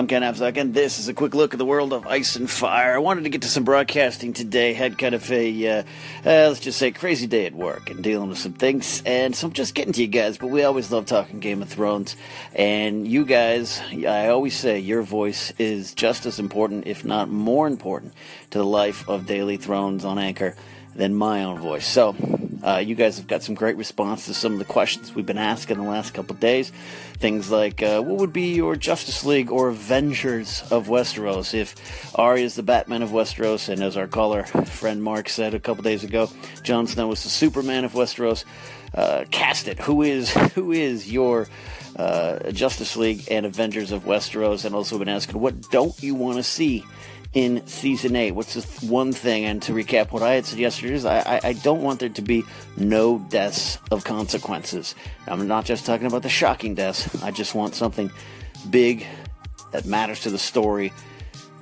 I'm Ken Apzak, and this is a quick look at the world of ice and fire. I wanted to get to some broadcasting today. Had kind of a, uh, uh, let's just say, crazy day at work and dealing with some things. And so I'm just getting to you guys, but we always love talking Game of Thrones. And you guys, I always say your voice is just as important, if not more important, to the life of Daily Thrones on Anchor than my own voice. So, uh, you guys have got some great response to some of the questions we've been asking the last couple days. Things like, uh, what would be your Justice League or Avengers of Westeros if Arya is the Batman of Westeros, and as our caller friend Mark said a couple days ago, Jon Snow was the Superman of Westeros. Uh, cast it. Who is who is your uh, Justice League and Avengers of Westeros? And also been asking, what don't you want to see in season eight? What's the one thing? And to recap what I had said yesterday is I, I, I don't want there to be no deaths of consequences. I'm not just talking about the shocking deaths. I just want something big that matters to the story.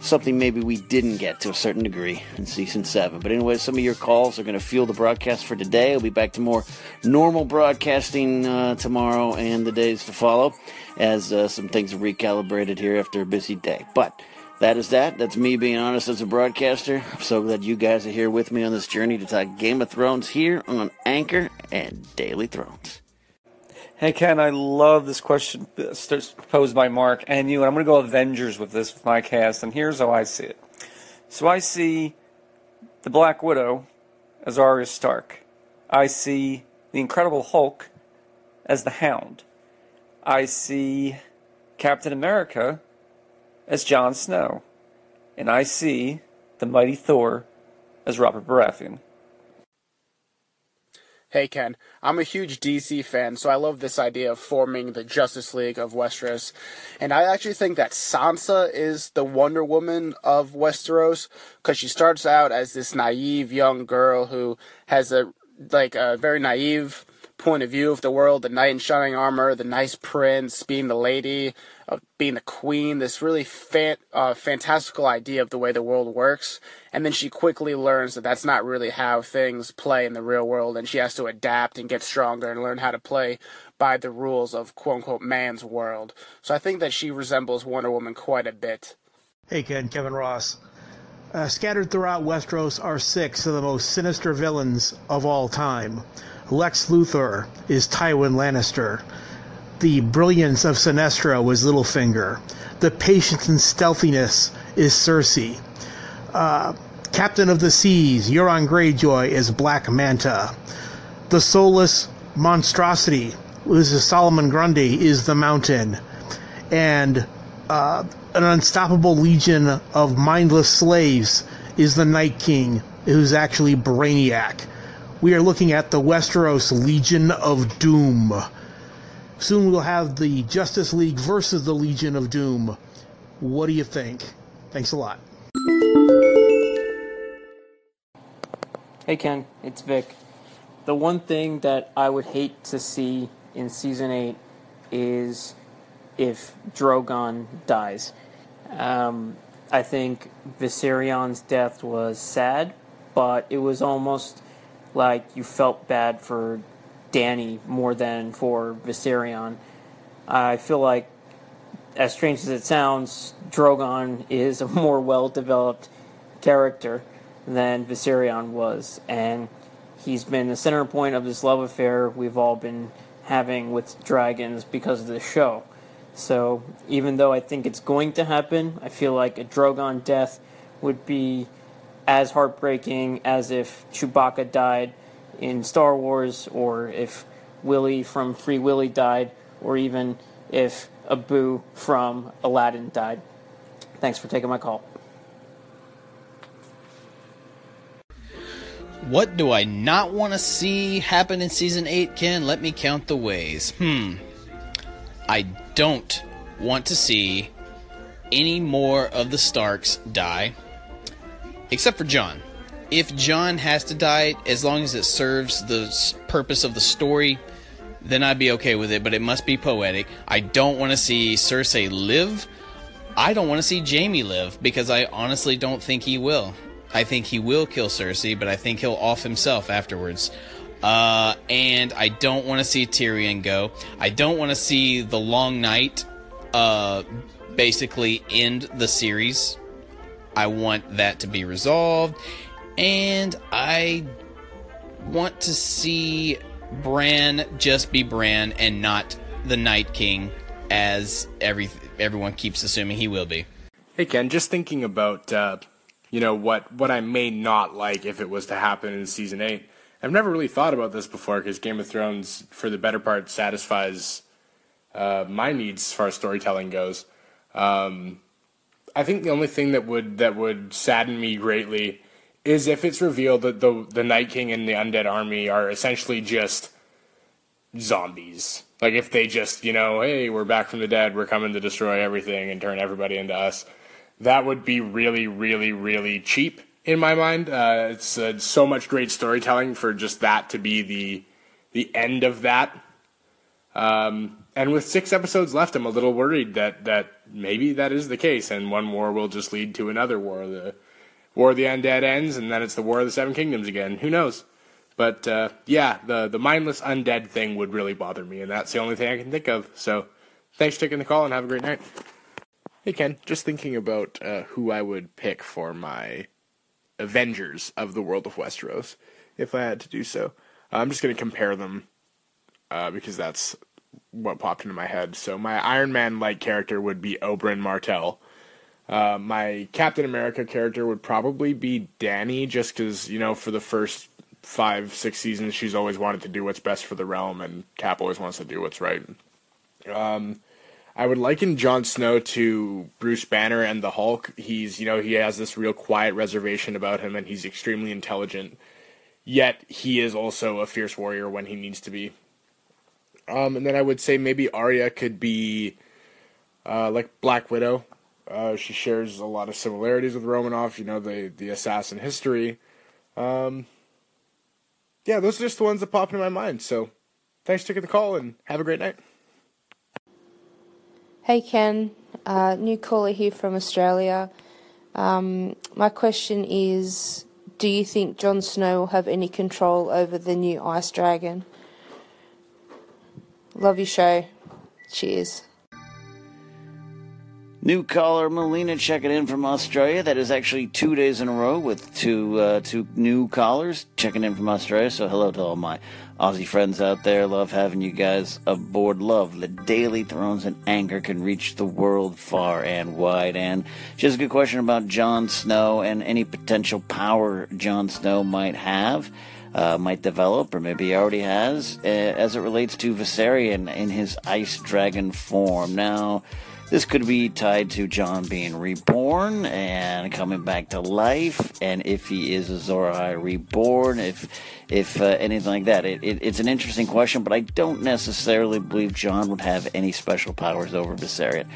Something maybe we didn't get to a certain degree in season seven. But anyway, some of your calls are going to fuel the broadcast for today. I'll be back to more normal broadcasting uh, tomorrow and the days to follow as uh, some things are recalibrated here after a busy day. But that is that. That's me being honest as a broadcaster. I'm so glad you guys are here with me on this journey to talk Game of Thrones here on Anchor and Daily Thrones. Hey Ken, I love this question posed by Mark and you, and I'm going to go Avengers with this with my cast, and here's how I see it. So I see the Black Widow as Arya Stark. I see the Incredible Hulk as the Hound. I see Captain America as Jon Snow, and I see the mighty Thor as Robert Baratheon. Hey Ken, I'm a huge DC fan, so I love this idea of forming the Justice League of Westeros. And I actually think that Sansa is the Wonder Woman of Westeros because she starts out as this naive young girl who has a like a very naive point of view of the world, the knight in shining armor, the nice prince, being the lady, of being the queen, this really fan, uh, fantastical idea of the way the world works. And then she quickly learns that that's not really how things play in the real world, and she has to adapt and get stronger and learn how to play by the rules of quote unquote man's world. So I think that she resembles Wonder Woman quite a bit. Hey, Ken, Kevin Ross. Uh, scattered throughout Westeros are six of the most sinister villains of all time. Lex Luthor is Tywin Lannister. The brilliance of Sinestro was Littlefinger. The patience and stealthiness is Cersei. Uh, Captain of the Seas, Euron Greyjoy is Black Manta. The soulless monstrosity, which is Solomon Grundy, is the Mountain. And uh, an unstoppable legion of mindless slaves is the Night King, who's actually Brainiac we are looking at the Westeros Legion of Doom. Soon we'll have the Justice League versus the Legion of Doom. What do you think? Thanks a lot. Hey Ken, it's Vic. The one thing that I would hate to see in season 8 is if Drogon dies. Um, I think Viserion's death was sad, but it was almost like you felt bad for Dany more than for Viserion. I feel like, as strange as it sounds, Drogon is a more well developed character than Viserion was, and he's been the center point of this love affair we've all been having with dragons because of the show. So, even though I think it's going to happen, I feel like a Drogon death would be as heartbreaking as if Chewbacca died in Star Wars, or if Willy from Free Willy died, or even if Abu from Aladdin died. Thanks for taking my call. What do I not want to see happen in season 8, Ken? Let me count the ways. Hmm. I don't want to see any more of the Starks die, except for Jon. If Jon has to die, as long as it serves the purpose of the story, then I'd be okay with it, but it must be poetic. I don't want to see Cersei live. I don't want to see Jaime live because I honestly don't think he will. I think he will kill Cersei, but I think he'll off himself afterwards. Uh, and I don't want to see Tyrion go. I don't want to see the Long Night uh, basically end the series. I want that to be resolved. And I want to see Bran just be Bran and not the Night King as every everyone keeps assuming he will be. Hey Ken, just thinking about uh, you know what what I may not like if it was to happen in season eight. I've never really thought about this before because Game of Thrones, for the better part, satisfies uh, my needs as far as storytelling goes. Um, I think the only thing that would that would sadden me greatly is if it's revealed that the the Night King and the Undead Army are essentially just zombies. Like if they just, you know, hey, we're back from the dead, we're coming to destroy everything and turn everybody into us. That would be really, really, really cheap in my mind. Uh, it's uh, so much great storytelling for just that to be the the end of that. Um, and with six episodes left, I'm a little worried that that maybe that is the case, and one war will just lead to another war. The War of the Undead ends, and then it's the War of the Seven Kingdoms again. Who knows? But uh, yeah, the the mindless undead thing would really bother me, and that's the only thing I can think of. So, thanks for taking the call, and have a great night. Hey Ken, just thinking about uh, who I would pick for my Avengers of the World of Westeros, if I had to do so. I'm just going to compare them uh, because that's what popped into my head. So my Iron Man like character would be Oberyn Martell. Uh, my Captain America character would probably be Dany, just because you know for the first five six seasons she's always wanted to do what's best for the realm, and Cap always wants to do what's right. Um, I would liken Jon Snow to Bruce Banner and the Hulk. He's you know he has this real quiet reservation about him, and he's extremely intelligent. Yet he is also a fierce warrior when he needs to be. Um, and then I would say maybe Arya could be uh, like Black Widow. Uh, she shares a lot of similarities with Romanoff, you know, the the assassin history. Um, yeah, those are just the ones that pop into my mind. So, thanks for taking the call and have a great night. Hey Ken, uh, new caller here from Australia. Um, my question is Do you think Jon Snow will have any control over the new Ice Dragon? Love your show. Cheers. New caller Melina checking in from Australia. That is actually two days in a row with two uh, two new callers checking in from Australia. So hello to all my Aussie friends out there. Love having you guys aboard. Love the Daily Thrones and Anchor can reach the world far and wide. And just a good question about Jon Snow and any potential power Jon Snow might have. Uh, might develop, or maybe he already has, uh, as it relates to Viserion in his ice dragon form. Now, this could be tied to Jon being reborn and coming back to life, and if he is a Azor Ahai reborn, if if uh, anything like that. It, it, it's an interesting question, but I don't necessarily believe Jon would have any special powers over Viserion.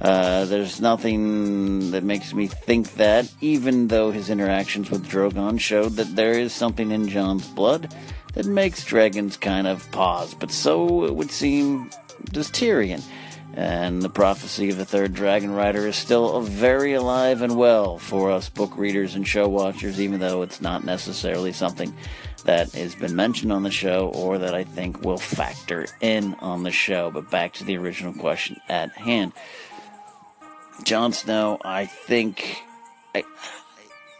Uh, there's nothing that makes me think that, even though his interactions with Drogon showed that there is something in Jon's blood that makes dragons kind of pause. But so it would seem does Tyrion. And the prophecy of the third dragon rider is still very alive and well for us book readers and show watchers, even though it's not necessarily something that has been mentioned on the show or that I think will factor in on the show. But back to the original question at hand. Jon Snow, I think. I,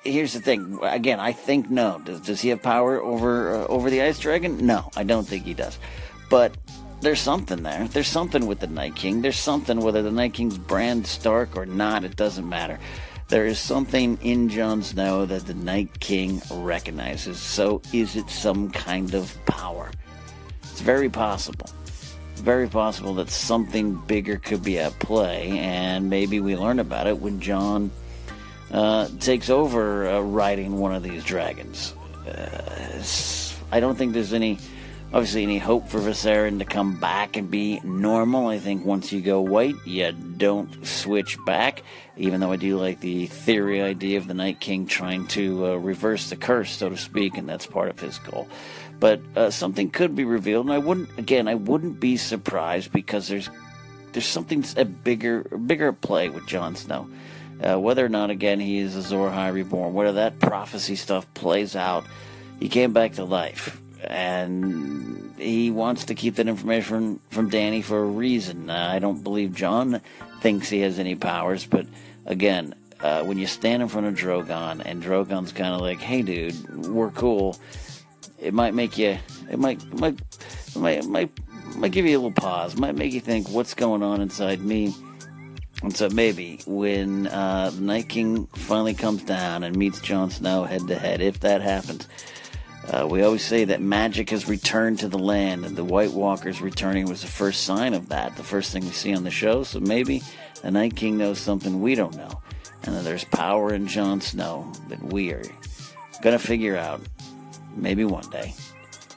here's the thing. Again, I think no. Does, does he have power over uh, over the Ice Dragon? No, I don't think he does. But there's something there. There's something with the Night King. There's something whether the Night King's Bran Stark or not. It doesn't matter. There is something in Jon Snow that the Night King recognizes. So is it some kind of power? It's very possible very possible that something bigger could be at play, and maybe we learn about it when Jon uh, takes over uh, riding one of these dragons. Uh, I don't think there's any obviously any hope for Viserion to come back and be normal. I think once you go white, you don't switch back. Even though I do like the theory idea of the Night King trying to uh, reverse the curse, so to speak, and that's part of his goal. But uh, something could be revealed, and I wouldn't. Again, I wouldn't be surprised because there's there's something a bigger bigger play with Jon Snow. Uh, whether or not again he is Azor Ahai reborn, whether that prophecy stuff plays out, he came back to life and he wants to keep that information from Dany for a reason. Uh, I don't believe Jon thinks he has any powers, but again, uh, when you stand in front of Drogon and Drogon's kind of like, "Hey, dude, we're cool," it might make you, it might, it might, it might, it might, might give you a little pause. It might make you think, "What's going on inside me?" And so maybe when uh, the Night King finally comes down and meets Jon Snow head to head, if that happens, uh, we always say that magic has returned to the land, and the White Walkers returning was the first sign of that, the first thing we see on the show. So maybe the Night King knows something we don't know, and that there's power in Jon Snow that we are gonna figure out, maybe one day,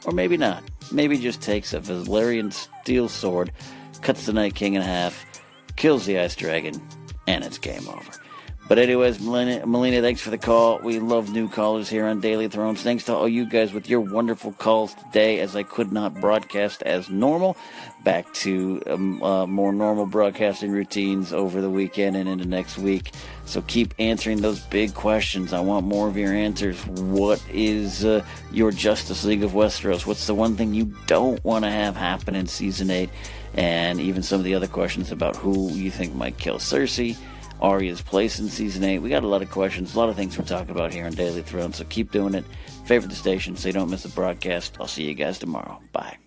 or maybe not. Maybe just takes a Valyrian steel sword, cuts the Night King in half, kills the Ice Dragon, and it's game over. But anyways, Melina, Melina, thanks for the call. We love new callers here on Daily Thrones. Thanks to all you guys with your wonderful calls today, as I could not broadcast as normal. Back to um, uh, more normal broadcasting routines over the weekend and into next week. So keep answering those big questions. I want more of your answers. What is uh, your Justice League of Westeros? What's the one thing you don't want to have happen in season eight? And even some of the other questions about who you think might kill Cersei Arya's place in season 8. We got a lot of questions, a lot of things we're talking about here on Daily Throne, so keep doing it. Favorite the station so you don't miss the broadcast. I'll see you guys tomorrow. Bye.